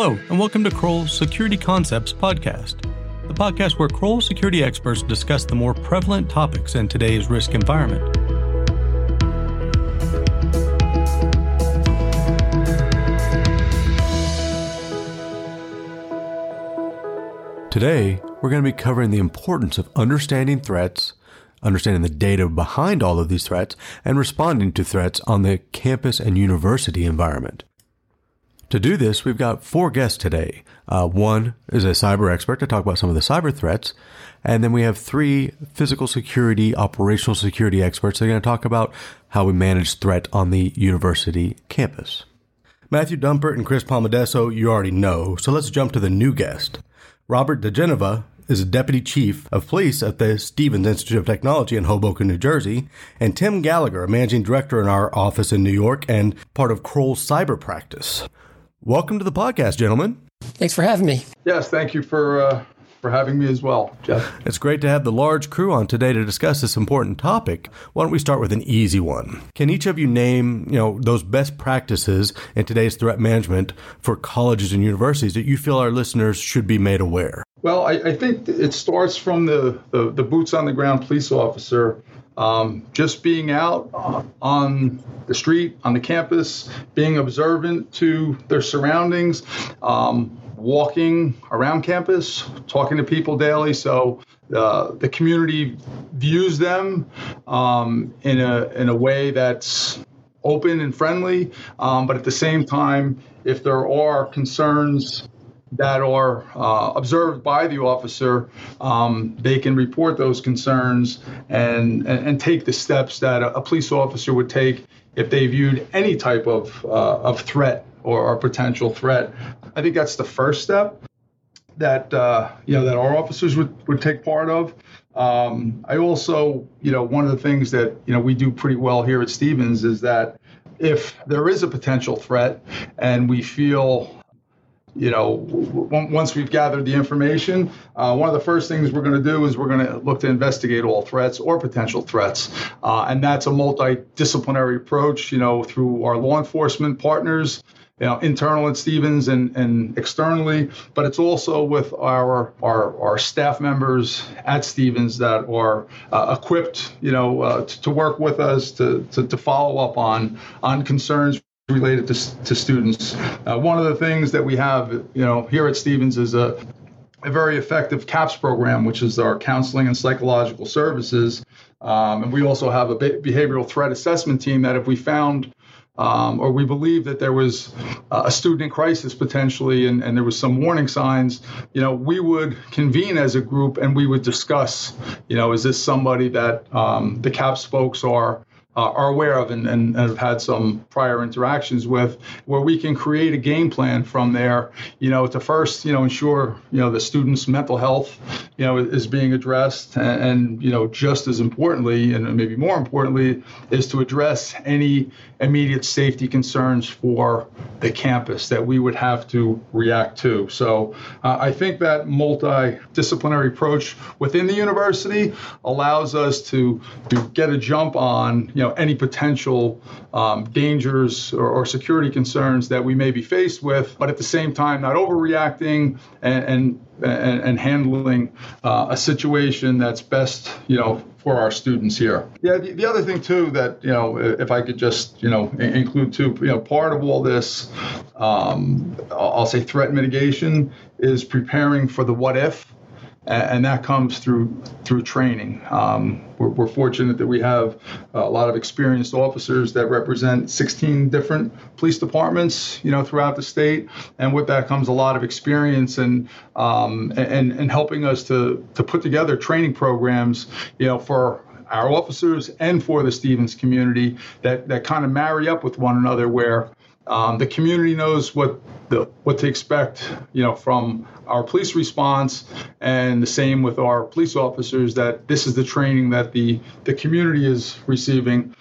Hello, and welcome to Kroll Security Concepts Podcast, the podcast where Kroll security experts discuss the more prevalent topics in today's risk environment. Today, we're going to be covering the importance of understanding threats, understanding the data behind all of these threats, and responding to threats on the campus and university environment. To do this, we've got four guests today. Uh, one is a cyber expert to talk about some of the cyber threats. And then we have three physical security, operational security experts. They're going to talk about how we manage threat on the university campus. Matthew Dumpert and Chris Palmadesso, you already know. So let's jump to the new guest. Robert DeGeneva is a deputy chief of police at the Stevens Institute of Technology in Hoboken, New Jersey, and Tim Gallagher, a managing director in our office in New York and part of Kroll's cyber practice. Welcome to the podcast, gentlemen. Thanks for having me. Yes, thank you for uh, for having me as well, Jeff. It's great to have the large crew on today to discuss this important topic. Why don't we start with an easy one? Can each of you name, you know, those best practices in today's threat management for colleges and universities that you feel our listeners should be made aware? Well, I, I think it starts from the, the, the boots on the ground police officer um, just being out on the street, on the campus, being observant to their surroundings, um, walking around campus, talking to people daily. So uh, the community views them um, in a in a way that's open and friendly, um, but at the same time, if there are concerns that are uh, observed by the officer, um, they can report those concerns and, and, and, take the steps that a, police officer would take if they viewed any type of, uh, of threat or, or, potential threat. I think that's the first step that uh, you know that our officers would, would take part of. Um, I also, you know, one of the things that you know we do pretty well here at Stevens is that if there is a potential threat and we feel you know, once we've gathered the information, uh, one of the first things we're going to do is we're going to look to investigate all threats or potential threats. Uh, and that's a multidisciplinary approach, you know, through our law enforcement partners, you know, internal at Stevens and, and externally, but it's also with our, our, our staff members at Stevens that are uh, equipped, you know, uh, to, to, work with us to, to, to follow up on, on concerns related to, to students. Uh, one of the things that we have, you know, here at Stevens is a, a very effective CAPS program, which is our counseling and psychological services. Um, and we also have a behavioral threat assessment team that if we found um, or we believe that there was a student in crisis potentially and, and there was some warning signs, you know, we would convene as a group and we would discuss, you know, is this somebody that um, the CAPS folks are uh, are aware of and, and, have had some prior interactions with, where we can create a game plan from there, you know, to first, you know, ensure, you know, the student's mental health, you know, is being addressed. And, and, you know, just as importantly, and maybe more importantly, is to address any immediate safety concerns for the campus that we would have to react to. So uh, I think that multidisciplinary approach within the university allows us to, to get a jump on, you know, know any potential um, dangers or, or, security concerns that we may be faced with, but at the same time not overreacting and and, and, and handling uh, a situation that's best you know for our students here. Yeah, the, the, other thing too that you know if I could just you know include too you know part of all this um, I'll say threat mitigation is preparing for the what if and that comes through through training. Um, we're, we're, fortunate that we have a lot of experienced officers that represent 16 different police departments, you know, throughout the state, and with that comes a lot of experience and um, and and helping us to to put together training programs, you know, for our officers and for the Stevens community that that kind of marry up with one another where um, the community knows what the what to expect, you know, from our police response, and the same with our police officers. That this is the training that the the community is receiving,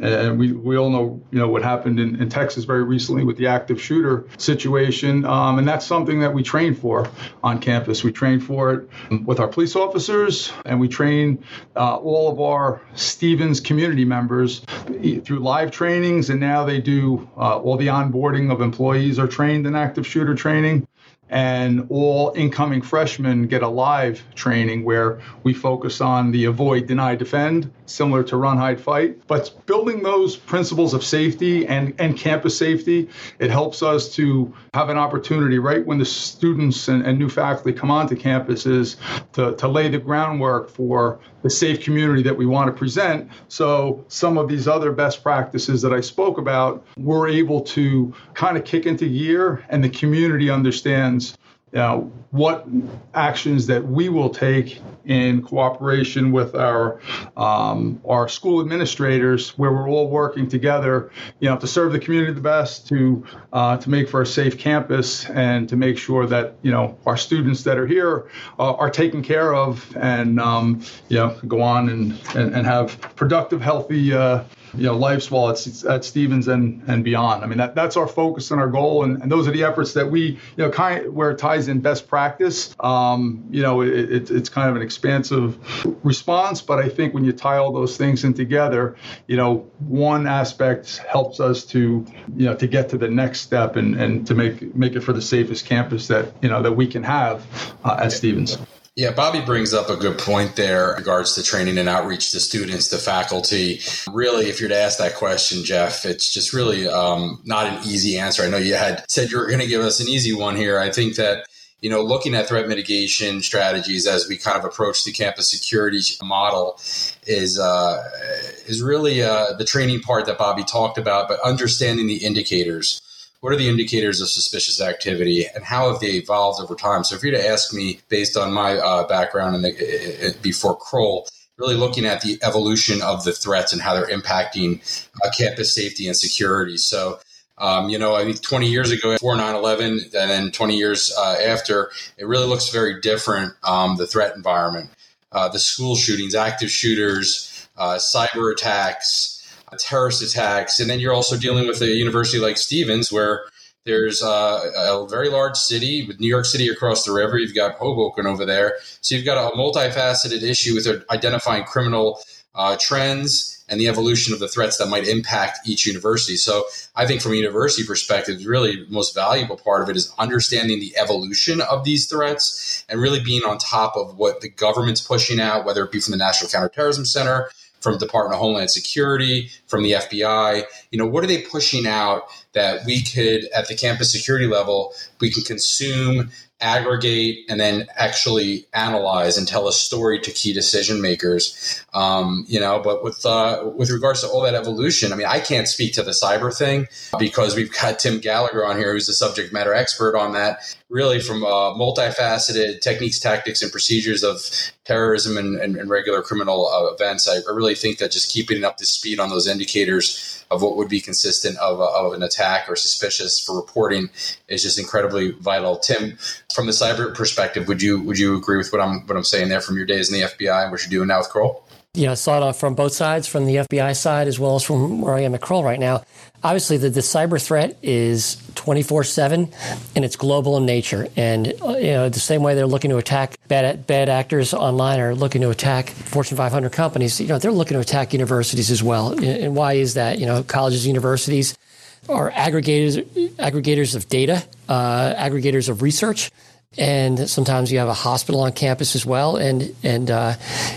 and we, we all know you know what happened in, in Texas very recently with the active shooter situation, um, and that's something that we train for on campus. We train for it with our police officers, and we train uh, all of our Stevens community members through live trainings, and now they do uh, all the onboarding of employees are trained in active shooter training and all incoming freshmen get a live training where we focus on the avoid, deny, defend, similar to run, hide, fight. But building those principles of safety and, and campus safety, it helps us to have an opportunity right when the students and, and new faculty come onto campuses to, to lay the groundwork for the safe community that we want to present. So some of these other best practices that I spoke about, we're able to kind of kick into gear and the community understands know, what actions that we will take in cooperation with our um, our school administrators, where we're all working together, you know, to serve the community the best, to uh, to make for a safe campus, and to make sure that you know our students that are here uh, are taken care of, and um, you know, go on and, and, and have productive, healthy. Uh, you know lives while it's at Stevens and and beyond. I mean that that's our focus and our goal, and, and those are the efforts that we you know kind where it ties in best practice. Um, you know it, it, it's kind of an expansive response, but I think when you tie all those things in together, you know one aspect helps us to you know to get to the next step and and to make make it for the safest campus that you know that we can have uh, at Stevens. Yeah, Bobby brings up a good point there in regards to training and outreach to students, to faculty. Really, if you're to ask that question, Jeff, it's just really um, not an easy answer. I know you had said you were going to give us an easy one here. I think that you know, looking at threat mitigation strategies as we kind of approach the campus security model is uh, is really uh, the training part that Bobby talked about, but understanding the indicators what are the indicators of suspicious activity and how have they evolved over time? So, if you're to ask me, based on my uh, background in the, uh, before Kroll, really looking at the evolution of the threats and how they're impacting uh, campus safety and security. So, um, you know, I mean, 20 years ago, before 9 11, and then 20 years uh, after, it really looks very different, um, the threat environment. Uh, the school shootings, active shooters, uh, cyber attacks, terrorist attacks, and then you're also dealing with a university like Stevens where there's uh, a very large city with New York City across the river. You've got Hoboken over there, so you've got a multifaceted issue with identifying criminal uh, trends and the evolution of the threats that might impact each university. So I think from a university perspective, really the most valuable part of it is understanding the evolution of these threats and really being on top of what the government's pushing out, whether it be from the National Counterterrorism Center, from Department of Homeland Security, from the FBI. You know, what are they pushing out that we could, at the campus security level, we can consume aggregate and then actually analyze and tell a story to key decision makers. Um, you know, but with uh, with regards to all that evolution, I mean, I can't speak to the cyber thing because we've got Tim Gallagher on here, who's the subject matter expert on that. Really, from uh, multifaceted techniques, tactics, and procedures of terrorism and, and, and regular criminal uh, events, I, I really think that just keeping up to speed on those indicators of what would be consistent of, a, of an attack or suspicious for reporting is just incredibly vital. Tim, from the cyber perspective, would you would you agree with what I'm what I'm saying there from your days in the FBI and what you're doing now with Kroll? You know, saw it from both sides, from the FBI side as well as from where I am at Kroll right now. Obviously, the, the cyber threat is 24 7 and it's global in nature. And, uh, you know, the same way they're looking to attack bad, bad actors online or looking to attack Fortune 500 companies, you know, they're looking to attack universities as well. And why is that? You know, colleges, universities are aggregators, aggregators of data, uh, aggregators of research and sometimes you have a hospital on campus as well, and and uh,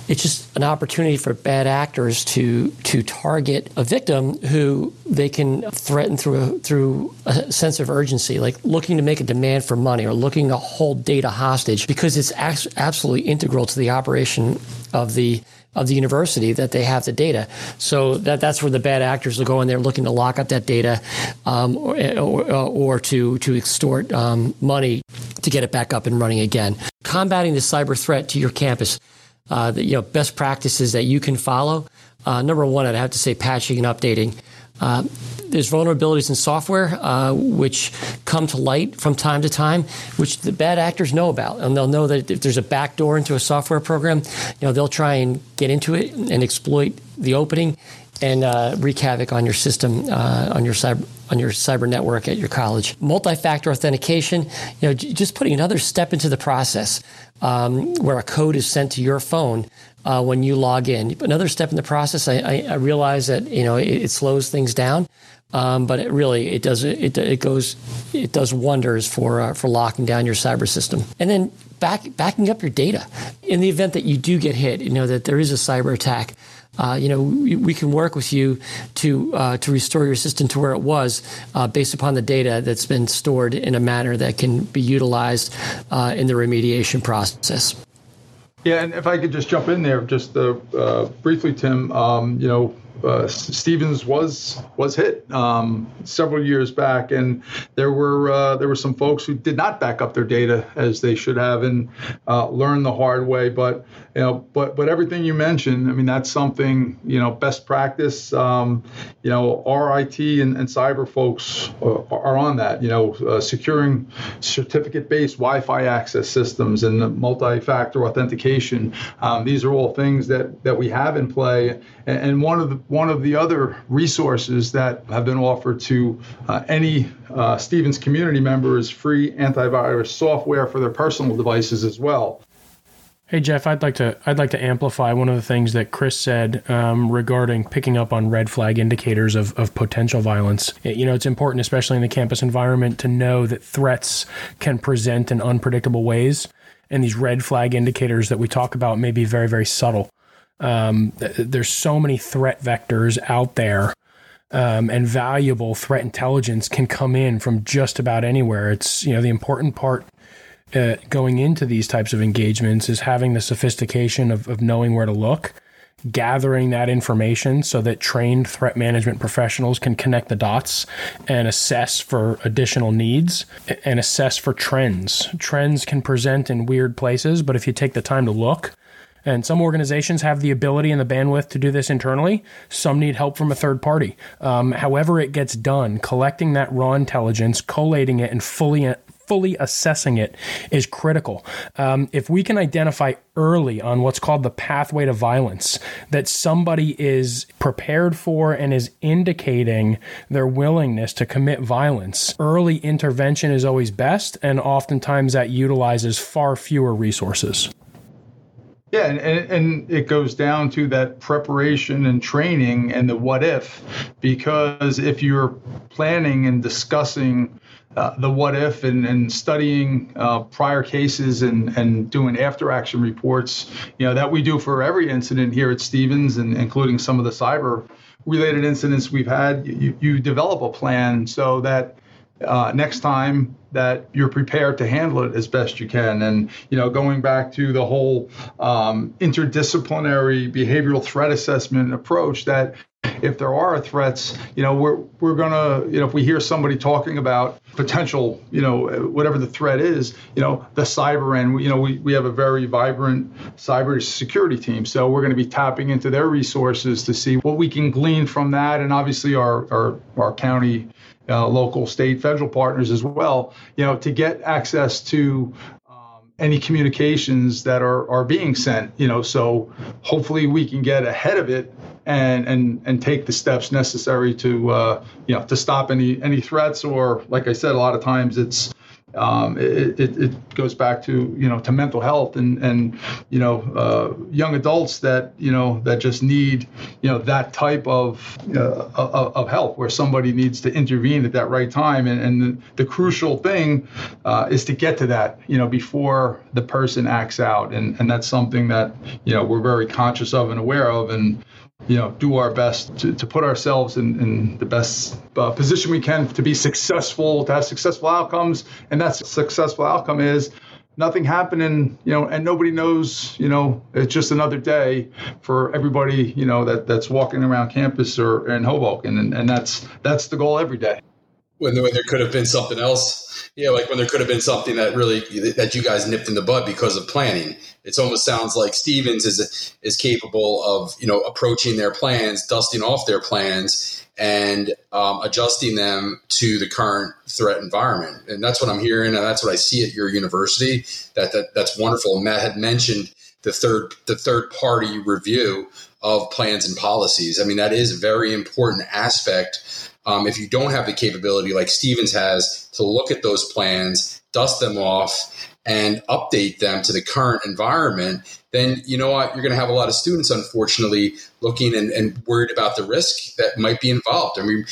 it's just an opportunity for bad actors to to target a victim who they can threaten through a, through a sense of urgency, like looking to make a demand for money or looking to hold data hostage, because it's absolutely integral to the operation of the of the university that they have the data. So that that's where the bad actors will go in there looking to lock up that data um, or, or, or, to to extort um, money to get it back up and running again. Combating the cyber threat to your campus, uh, the, you know, best practices that you can follow. Uh, number one, I'd have to say patching and updating. Uh, there's vulnerabilities in software uh, which come to light from time to time, which the bad actors know about, and they'll know that if there's a backdoor into a software program, you know they'll try and get into it and exploit the opening and uh, wreak havoc on your system, uh, on your cyber on your cyber network at your college. Multi-factor authentication, you know, j- just putting another step into the process um, where a code is sent to your phone uh, when you log in. Another step in the process. I, I, I realize that you know it, it slows things down, um, but it really it does it, it goes it does wonders for uh, for locking down your cyber system. And then back backing up your data in the event that you do get hit. You know that there is a cyber attack. Uh, you know, we, we, can work with you to uh, to restore your system to where it was, uh, based upon the data that's been stored in a manner that can be utilized uh, in the remediation process. Yeah, and if I could just jump in there, just uh, briefly, Tim. Um, you know, uh, Stevens was was hit um, several years back, and there were uh, there were some folks who did not back up their data as they should have, and uh, learned the hard way. But you know, but but everything you mentioned, I mean, that's something you know, best practice. Um, you know, our IT and, and cyber folks are, are, on that. You know, uh, securing certificate-based Wi-Fi access systems and the multi-factor authentication. Um, these are all things that that we have in play, and, and one of the one of the other resources that have been offered to uh, any uh, Stevens community member is free antivirus software for their personal devices as well. Hey Jeff, I'd like to I'd like to amplify one of the things that Chris said um, regarding picking up on red flag indicators of, of potential violence. You know, it's important, especially in the campus environment, to know that threats can present in unpredictable ways, and these red flag indicators that we talk about may be very very subtle. Um, there's so many threat vectors out there, um, and valuable threat intelligence can come in from just about anywhere. It's you know the important part uh, going into these types of engagements is having the sophistication of, of knowing where to look, gathering that information so that trained threat management professionals can connect the dots and assess for additional needs and assess for trends. Trends can present in weird places, but if you take the time to look, and some organizations have the ability and the bandwidth to do this internally. Some need help from a third party. Um, however, it gets done, collecting that raw intelligence, collating it, and fully fully assessing it is critical. Um, if we can identify early on what's called the pathway to violence that somebody is prepared for and is indicating their willingness to commit violence, early intervention is always best, and oftentimes that utilizes far fewer resources. Yeah, and, and, it goes down to that preparation and training and the what if, because if you're planning and discussing uh, the what if and, and studying uh, prior cases and, and doing after action reports, you know, that we do for every incident here at Stevens and including some of the cyber related incidents we've had, you, you develop a plan so that uh, next time that you're prepared to handle it as best you can. And you know, going back to the whole um, interdisciplinary behavioral threat assessment approach, that if there are threats, you know, we're we're gonna, you know, if we hear somebody talking about potential, you know, whatever the threat is, you know, the cyber end, you know, we, we have a very vibrant cyber security team, so we're to be tapping into their resources to see what we can glean from that, and obviously our our, our county uh, local, state, federal partners as well, you know, to get access to um, any communications that are, are being sent, you know, so hopefully we can get ahead of it and and and take the steps necessary to uh, you know to stop any any threats or like I said, a lot of times it's um, it, it, it, goes back to you know to mental health and and you know uh, young adults that you know that just need you know that type of uh, of help where somebody needs to intervene at that right time. And, and the, the crucial thing uh, is to get to that you know before the person acts out. And and that's something that you know we're very conscious of and aware of. And you know, do our best to, to put ourselves in, in the best uh, position we can to be successful, to have successful outcomes. And that successful outcome is nothing happening, you know, and nobody knows, you know, it's just another day for everybody, you know, that that's walking around campus or in Hoboken. And, and that's that's the goal every day. When there, when there could have been something else. Yeah, like when there could have been something that really that you guys nipped in the bud because of planning. It almost sounds like Stevens is is capable of you know approaching their plans, dusting off their plans, and um, adjusting them to the current threat environment. And that's what I'm hearing, and that's what I see at your university. That, that that's wonderful. Matt had mentioned the third the third party review of plans and policies. I mean, that is a very important aspect. Um, if you don't have the capability like Stevens has to look at those plans, dust them off, and update them to the current environment, then you know what? You're going to have a lot of students, unfortunately, looking and, and, worried about the risk that might be involved. I mean,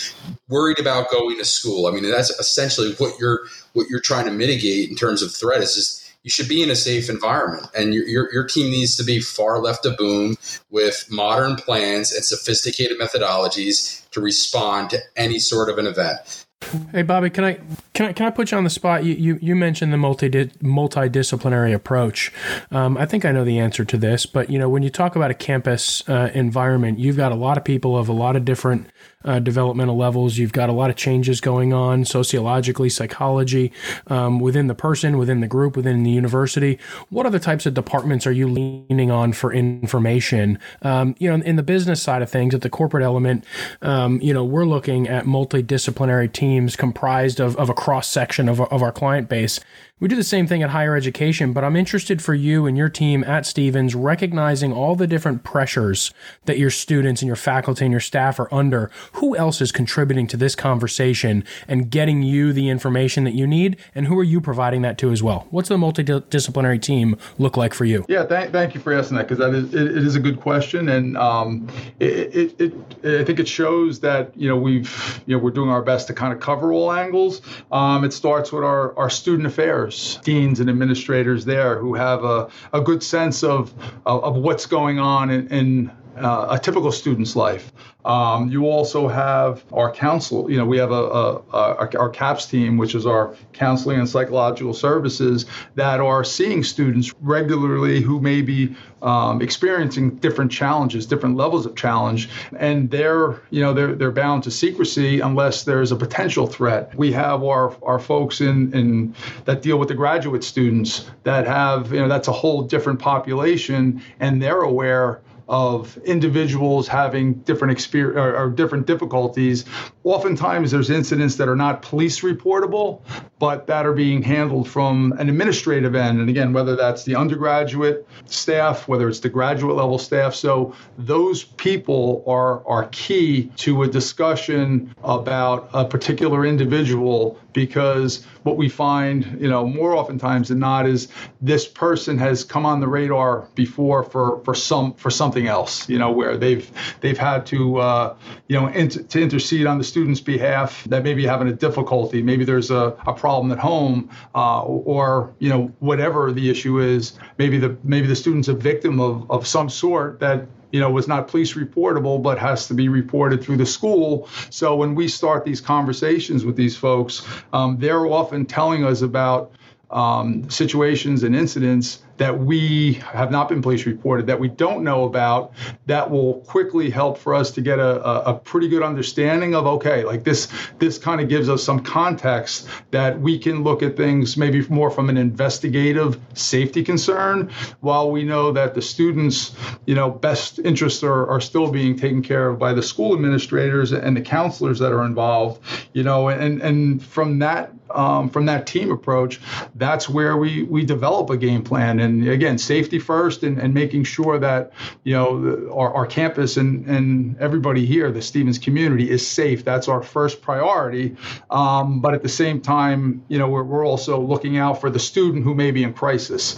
worried about going to school. I mean, that's essentially what you're what you're trying to mitigate in terms of threat. Is just you should be in a safe environment and your, your, your, team needs to be far left of boom with modern plans and sophisticated methodologies to respond to any sort of an event Hey Bobby, can I can I can I put you on the spot? You you, you mentioned the multi multidisciplinary approach. Um, I think I know the answer to this, but you know when you talk about a campus uh, environment, you've got a lot of people of a lot of different uh, developmental levels. You've got a lot of changes going on sociologically, psychology, um, within the person, within the group, within the university. What other types of departments are you leaning on for information? Um, you know, in the business side of things, at the corporate element, um, you know, we're looking at multidisciplinary teams comprised of, of a cross section of, of our client base we do the same thing at higher education, but I'm interested for you and your team at Stevens recognizing all the different pressures that your students and your faculty and your staff are under. Who else is contributing to this conversation and getting you the information that you need? And who are you providing that to as well? What's the multidisciplinary team look like for you? Yeah, thank, thank you for asking that because that is it, it is a good question, and um, it, it, it, I think it shows that you know we've you know we're doing our best to kind of cover all angles. Um, it starts with our our student affairs deans and administrators there who have a, a good sense of, of, of what's going on in, in uh, a typical student's life. Um, you also have our counsel. You know, we have a, a, a, our CAPS team, which is our counseling and psychological services, that are seeing students regularly who may be um, experiencing different challenges, different levels of challenge, and they're you know they're they're bound to secrecy unless there's a potential threat. We have our our folks in in that deal with the graduate students that have you know that's a whole different population, and they're aware of individuals having different experience or, or, different difficulties. Oftentimes, there's incidents that are not police reportable, but that are being handled from an administrative end. And again, whether that's the undergraduate staff, whether it's the graduate level staff. So those people are are key to a discussion about a particular individual because what we find, you know, more oftentimes than not is this person has come on the radar before for for some for something else, you know, where they've they've had to uh, you know to intercede on the student's behalf that maybe having a difficulty, maybe there's a, a problem at home, uh, or you know whatever the issue is, maybe the maybe the student's a victim of of some sort that you know, was not police reportable, but has to be reported through the school. So when we start these conversations with these folks, um, they're often telling us about um, situations and incidents that we have not been police reported, that we don't know about, that will quickly help for us to get a, a, a pretty good understanding of okay, like this this kind of gives us some context that we can look at things maybe more from an investigative safety concern, while we know that the students, you know, best interests are, are still being taken care of by the school administrators and the counselors that are involved, you know, and and from that um, from that team approach, that's where we we develop a game plan and again, safety first, and, and making sure that you know our, our campus and and everybody here, the Stevens community, is safe. That's our first priority. Um, but at the same time, you know, we're, we're also looking out for the student who may be in crisis.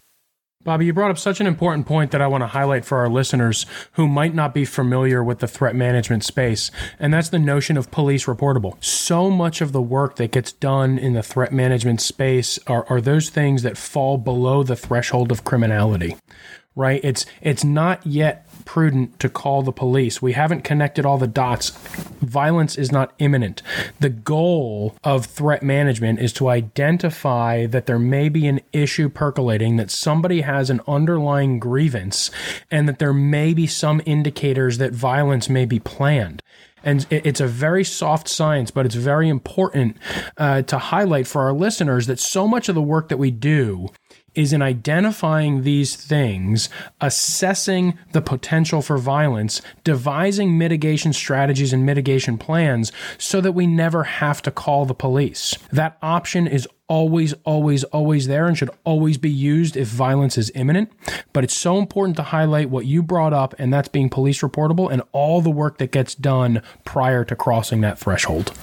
Bobby, you brought up such an important point that I want to highlight for our listeners who might not be familiar with the threat management space, and that's the notion of police reportable. So much of the work that gets done in the threat management space are, are those things that fall below the threshold of criminality right? It's it's not yet prudent to call the police. We haven't connected all the dots. Violence is not imminent. The goal of threat management is to identify that there may be an issue percolating, that somebody has an underlying grievance, and that there may be some indicators that violence may be planned. And it's a very soft science, but it's very important uh, to highlight for our listeners that so much of the work that we do is in identifying these things, assessing the potential for violence, devising mitigation strategies and mitigation plans so that we never have to call the police. That option is always, always, always there and should always be used if violence is imminent. But it's so important to highlight what you brought up, and that's being police reportable and all the work that gets done prior to crossing that threshold.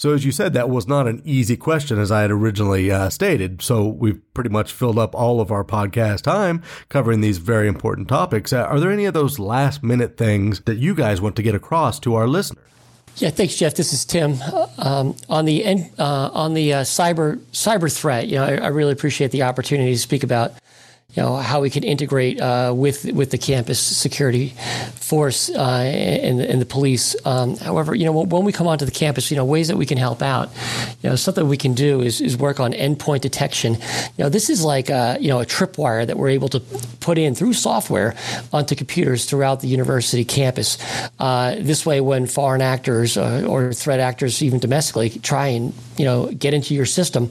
So, as you said, that was not an easy question as I had originally uh, stated. So, we've pretty much filled up all of our podcast time covering these very important topics. Uh, are there any of those last minute things that you guys want to get across to our listeners? Yeah, thanks, Jeff. This is Tim. Um, on the uh, on the uh, cyber cyber threat, you know, I, I, really appreciate the opportunity to speak about you know how we can integrate uh, with with the campus security force uh, and, and the police. Um, however, you know when we come onto the campus, you know ways that we can help out. You know something we can do is, is work on endpoint detection. You know this is like a, you know a tripwire that we're able to put in through software onto computers throughout the university campus. Uh, this way, when foreign actors uh, or threat actors, even domestically, try and you know get into your system,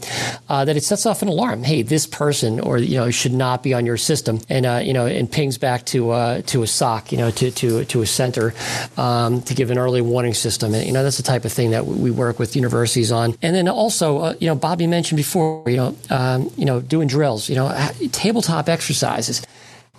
uh, that it sets off an alarm. Hey, this person or you know should not be on your system, and uh, you know, and pings back to to a SOC, you know, to to to a center um, to give an early warning system. And you know, that's the type of thing that we work with universities on. And then also, uh, you know, Bobby mentioned before, you know, um, you know, doing drills, you know, tabletop exercises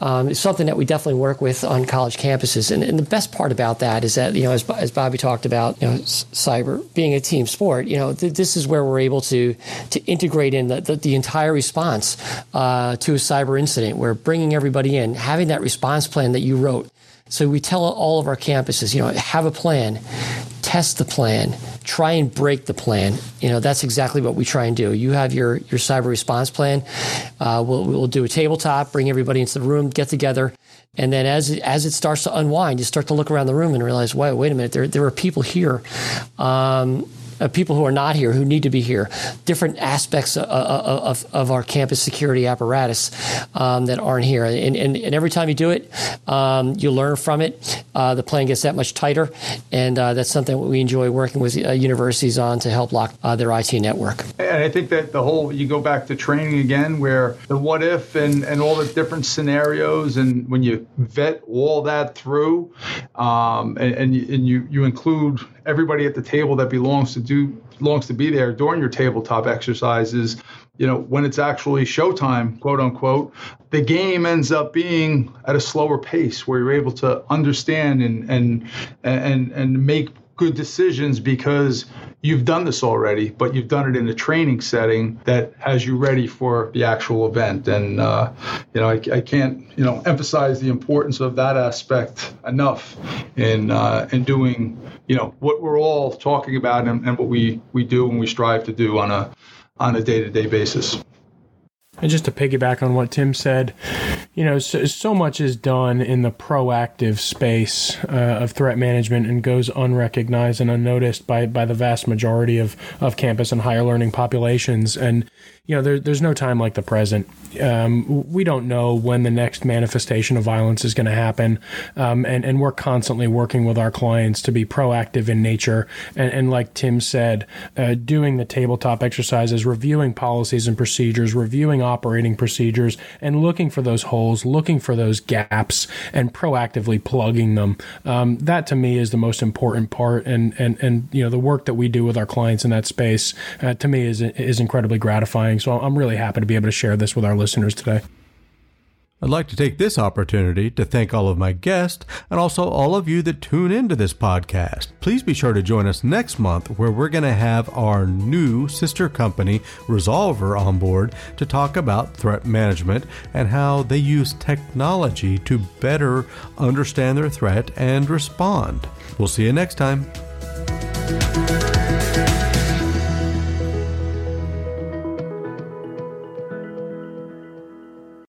um, it's something that we definitely work with on college campuses. And, and, the best part about that is that, you know, as, as Bobby talked about, you know, cyber being a team sport, you know, th- this is where we're able to, to integrate in the, the, the entire response uh, to a cyber incident. We're bringing everybody in, having that response plan that you wrote. So we tell all of our campuses, you know, have a plan, test the plan, try and break the plan. You know, that's exactly what we try and do. You have your, your cyber response plan. Uh, we'll, we'll do a tabletop, bring everybody into the room, get together. And then as as it starts to unwind, you start to look around the room and realize, wait, wait a minute, there, there are people here. Um, uh, people who are not here, who need to be here, different aspects of, of, of our campus security apparatus um, that aren't here. And, and, and, every time you do it, um, you learn from it. Uh, the plan gets that much tighter. And uh, that's something we enjoy working with uh, universities on to help lock uh, their IT network. And I think that the whole, you go back to training again, where the what if and, and all the different scenarios, and when you vet all that through, um, and, and, you, and you, you include everybody at the table that belongs to do belongs to be there during your tabletop exercises you know when it's actually showtime quote unquote the game ends up being at a slower pace where you're able to understand and and and and make good decisions because you've done this already, but you've done it in a training setting that has you ready for the actual event. And uh, you know, I, I, can't you know emphasize the importance of that aspect enough in uh, in doing you know what we're all talking about and, and what we we do and we strive to do on a on a day to day basis. And just to piggyback on what Tim said, you know, so, so much is done in the proactive space uh, of threat management and goes unrecognized and unnoticed by, by the vast majority of, of campus and higher learning populations. And you know, there, there's no time like the present. Um, we don't know when the next manifestation of violence is going to happen, um, and and we're constantly working with our clients to be proactive in nature. And, and like Tim said, uh, doing the tabletop exercises, reviewing policies and procedures, reviewing operating procedures, and looking for those holes, looking for those gaps, and proactively plugging them. Um, that to me is the most important part. And and and you know, the work that we do with our clients in that space, uh, to me, is is incredibly gratifying. So I'm really happy to be able to share this with our listeners today. I'd like to take this opportunity to thank all of my guests and also all of you that tune into this podcast. Please be sure to join us next month where we're going to have our new sister company, Resolver, on board to talk about threat management and how they use technology to better understand their threat and respond. We'll see you next time.